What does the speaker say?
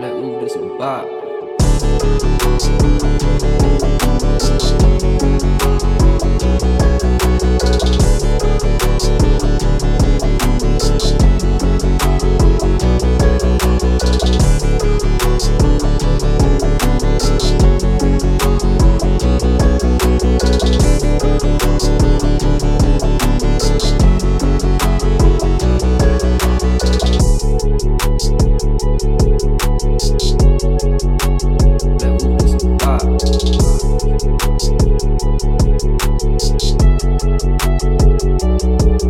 Black Movers 4 Thank you.